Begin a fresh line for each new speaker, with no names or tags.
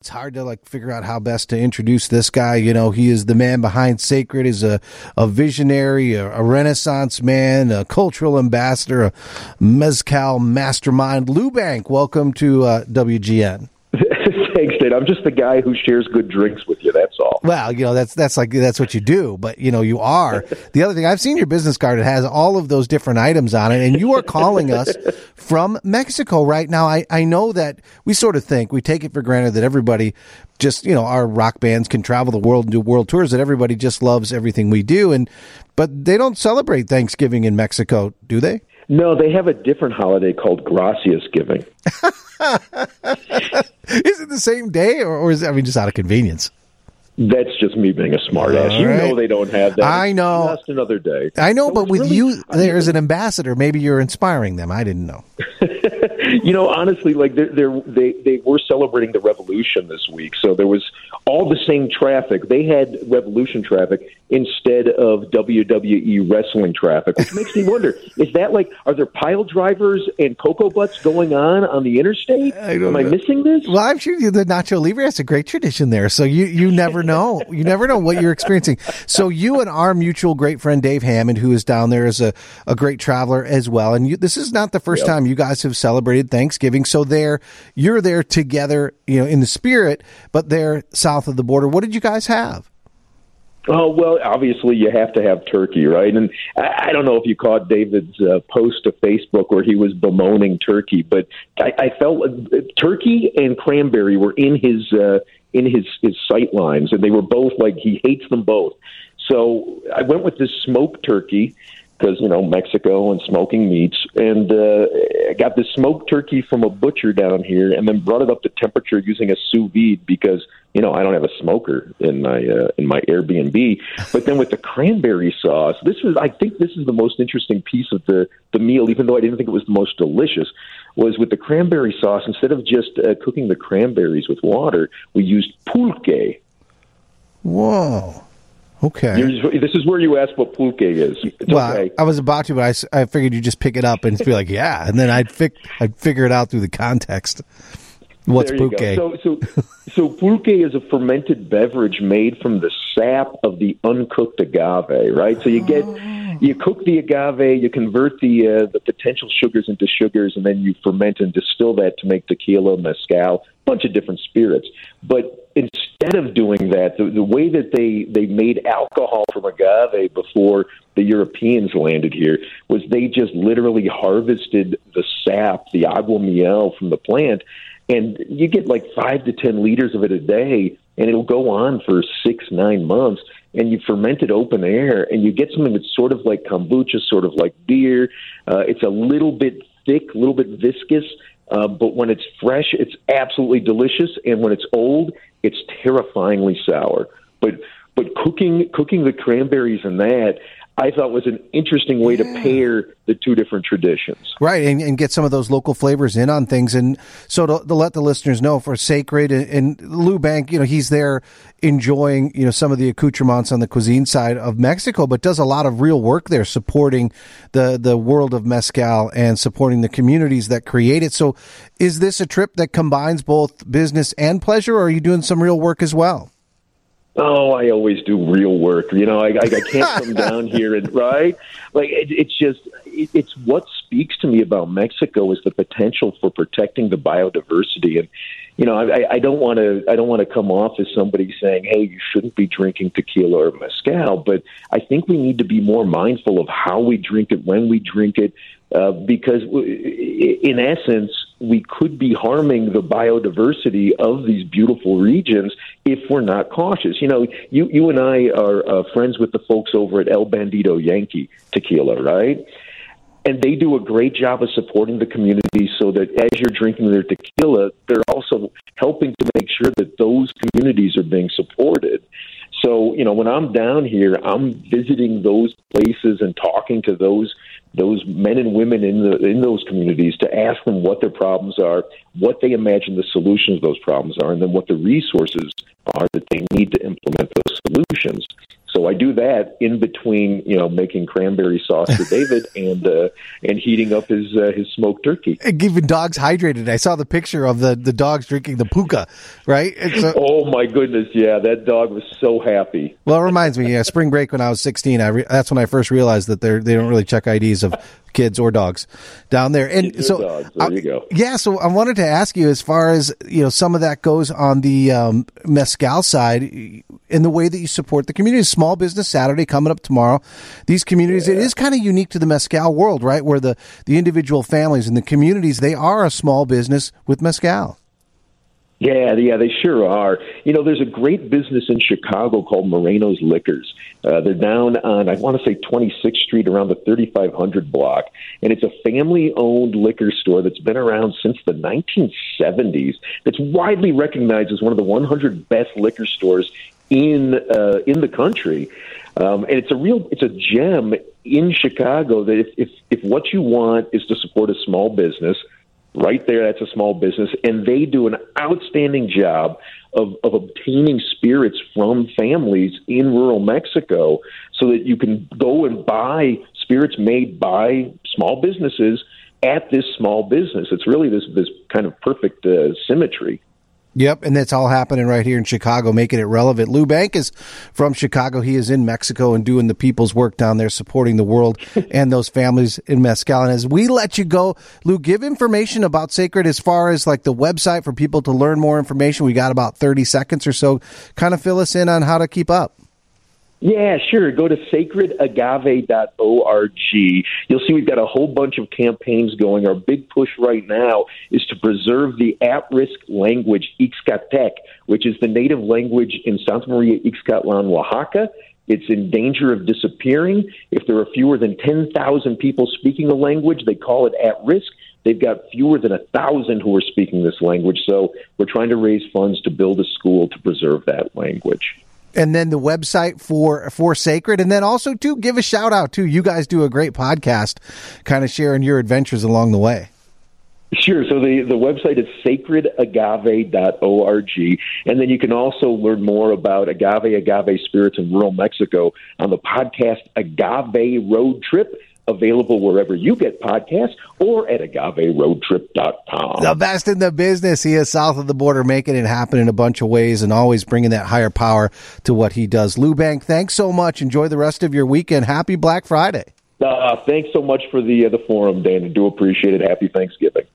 It's hard to like figure out how best to introduce this guy. You know, he is the man behind Sacred. Is a a visionary, a, a Renaissance man, a cultural ambassador, a mezcal mastermind. Lou Bank, welcome to uh, WGN.
I'm just the guy who shares good drinks with you. That's all.
Well, you know that's that's like that's what you do, but you know you are. the other thing I've seen your business card. It has all of those different items on it, and you are calling us from Mexico right now. I I know that we sort of think we take it for granted that everybody just you know our rock bands can travel the world and do world tours that everybody just loves everything we do and but they don't celebrate Thanksgiving in Mexico, do they?
No, they have a different holiday called Gracias Giving.
is it the same day, or, or is it, I mean just out of convenience?
That's just me being a smartass. You
right.
know they don't have that.
I know.
Just another day.
I know,
So
but with
really-
you, there's an ambassador. Maybe you're inspiring them. I didn't know.
you know, honestly, like they're, they're, they they were celebrating the revolution this week, so there was all the same traffic. They had revolution traffic instead of WWE wrestling traffic, which makes me wonder: is that like are there pile drivers and cocoa butts going on on the interstate?
I
Am I
know.
missing this?
Well, I'm sure the Nacho Libre has a great tradition there. So you, you never know. You never know what you're experiencing. So you and our mutual great friend Dave Hammond, who is down there, is a, a great traveler as well. And you, this is not the first
Yep.
time you guys have celebrated Thanksgiving. So there, you're there together, you know, in the spirit, but they're south of the border. What did you guys have?
Oh well, obviously you have to have turkey, right? And I, I don't know if you caught David's uh, post to Facebook where he was bemoaning turkey, but I, I felt uh, turkey and cranberry were in his uh, in his his sight lines, and they were both like he hates them both. So I went with this smoked turkey because you know Mexico and smoking meats, and uh, got this smoked turkey from a butcher down here, and then brought it up to temperature using a sous vide because you know I don't have a smoker in my uh, in my Airbnb. But then with the cranberry sauce, this was I think this is the most interesting piece of the the meal, even though I didn't think it was the most delicious. Was with the cranberry sauce instead of just uh, cooking the cranberries with water, we used pulque.
Whoa. Okay.
You're- This is where you ask what pulque is. It's
well,
okay.
I was about to, but I, I figured you just pick it up and be like, yeah, and then I'd fig- I'd figure it out through the context. What's pulque?
So, so, so pulque is a fermented beverage made from the sap of the uncooked agave, right? So you get, you cook the agave, you convert the uh, the potential sugars into sugars, and then you ferment and distill that to make tequila, mezcal, a bunch of different spirits. But instead of doing that, the, the way that they they made alcohol from agave before the Europeans landed here was they just literally harvested the sap, the agua miel from the plant, and you get like five to ten liters of it a day, and it'll go on for six, nine months. And you ferment it open air, and you get something that's sort of like kombucha, sort of like beer. Uh, it's a little bit thick, a little bit viscous, uh, but when it's fresh, it's absolutely delicious, and when it's old, it's terrifyingly sour. But but cooking cooking the cranberries and that I thought was an interesting way to pair the two different traditions.
Right, and, and get some of those local flavors in on things, and so to, to let the listeners know for Sacred and, and Lou Bank, you know, he's there enjoying you know some of the accoutrements on the cuisine side of Mexico, but does a lot of real work there, supporting the the world of mezcal and supporting the communities that create it. So, is this a trip that combines both business and pleasure, or are you doing some real work as well?
Oh, I always do real work. You know, I, I, I can't come down here and right. Like it, it's just, it, it's what speaks to me about Mexico is the potential for protecting the biodiversity. And you know, I, don't want to, I don't want to come off as somebody saying, "Hey, you shouldn't be drinking tequila or mezcal." But I think we need to be more mindful of how we drink it, when we drink it, uh, because in essence, we could be harming the biodiversity of these beautiful regions if we're not cautious. You know, you you and I are uh, friends with the folks over at El Bandido Yankee Tequila, right? And they do a great job of supporting the community so that as you're drinking their tequila, they're also helping to make sure that those communities are being supported. So, you know, when I'm down here, I'm visiting those places and talking to those those men and women in the in those communities to ask them what their problems are, what they imagine the solutions to those problems are, and then what the resources are that they need to implement those solutions. So I do that in between, you know, making cranberry sauce for David and uh, and heating up his uh, his smoked turkey.
And keeping dogs hydrated. I saw the picture of the, the dogs drinking the pulque, right?
A, oh my goodness, yeah, that dog was so happy.
Well, it reminds me, yeah, spring break when I was 16, I re- that's when I first realized that they they don't really check IDs of kids or dogs down there. And
kids
so,
dogs. there you go.
Yeah, so I wanted to ask you as far as you know, some of that goes on the um, mezcal side in the way that you support the community. Small Business Saturday coming up tomorrow. These communities, yeah. it is kind of unique to the mezcal world, right? Where the the individual families and the communities, they are a small business with mezcal.
Yeah, yeah, they sure are. You know, there's a great business in Chicago called Moreno's Liquors. Uh, they're down on, I want to say, 26th Street around the 3500 block. And it's a family owned liquor store that's been around since the 1970s. That's widely recognized as one of the 100 best liquor stores in uh, in the country. Um, and it's a real, it's a gem in Chicago that if, if, if what you want is to support a small business, right there that's a small business and they do an outstanding job of, of obtaining spirits from families in rural mexico so that you can go and buy spirits made by small businesses at this small business it's really this this kind of perfect uh, symmetry
Yep, and that's all happening right here in Chicago, making it relevant. Lou Bank is from Chicago. He is in Mexico and doing the people's work down there, supporting the world and those families in Mezcal. And as we let you go, Lou, give information about Sacred as far as like the website for people to learn more information. We got about 30 seconds or so. Kind of fill us in on how to keep up.
Yeah, sure. Go to sacredagave.org. You'll see we've got a whole bunch of campaigns going. Our big push right now is to preserve the at risk language Ixcatec, which is the native language in Santa Maria Ixcatlan, Oaxaca. It's in danger of disappearing. If there are fewer than 10,000 people speaking the language, they call it at risk. They've got fewer than a thousand who are speaking this language. So we're trying to raise funds to build a school to preserve that language
and then the website for for sacred and then also to give a shout out to you guys do a great podcast kind of sharing your adventures along the way
Sure. So the, the website is sacredagave.org. And then you can also learn more about agave, agave spirits in rural Mexico on the podcast Agave Road Trip available wherever you get podcasts or at agaveroadtrip.com.
The best in the business. He is south of the border, making it happen in a bunch of ways and always bringing that higher power to what he does. Lou Bank, thanks so much. Enjoy the rest of your weekend. Happy Black Friday.
Uh, thanks so much for the uh, the forum, Dan. I do appreciate it. Happy Thanksgiving.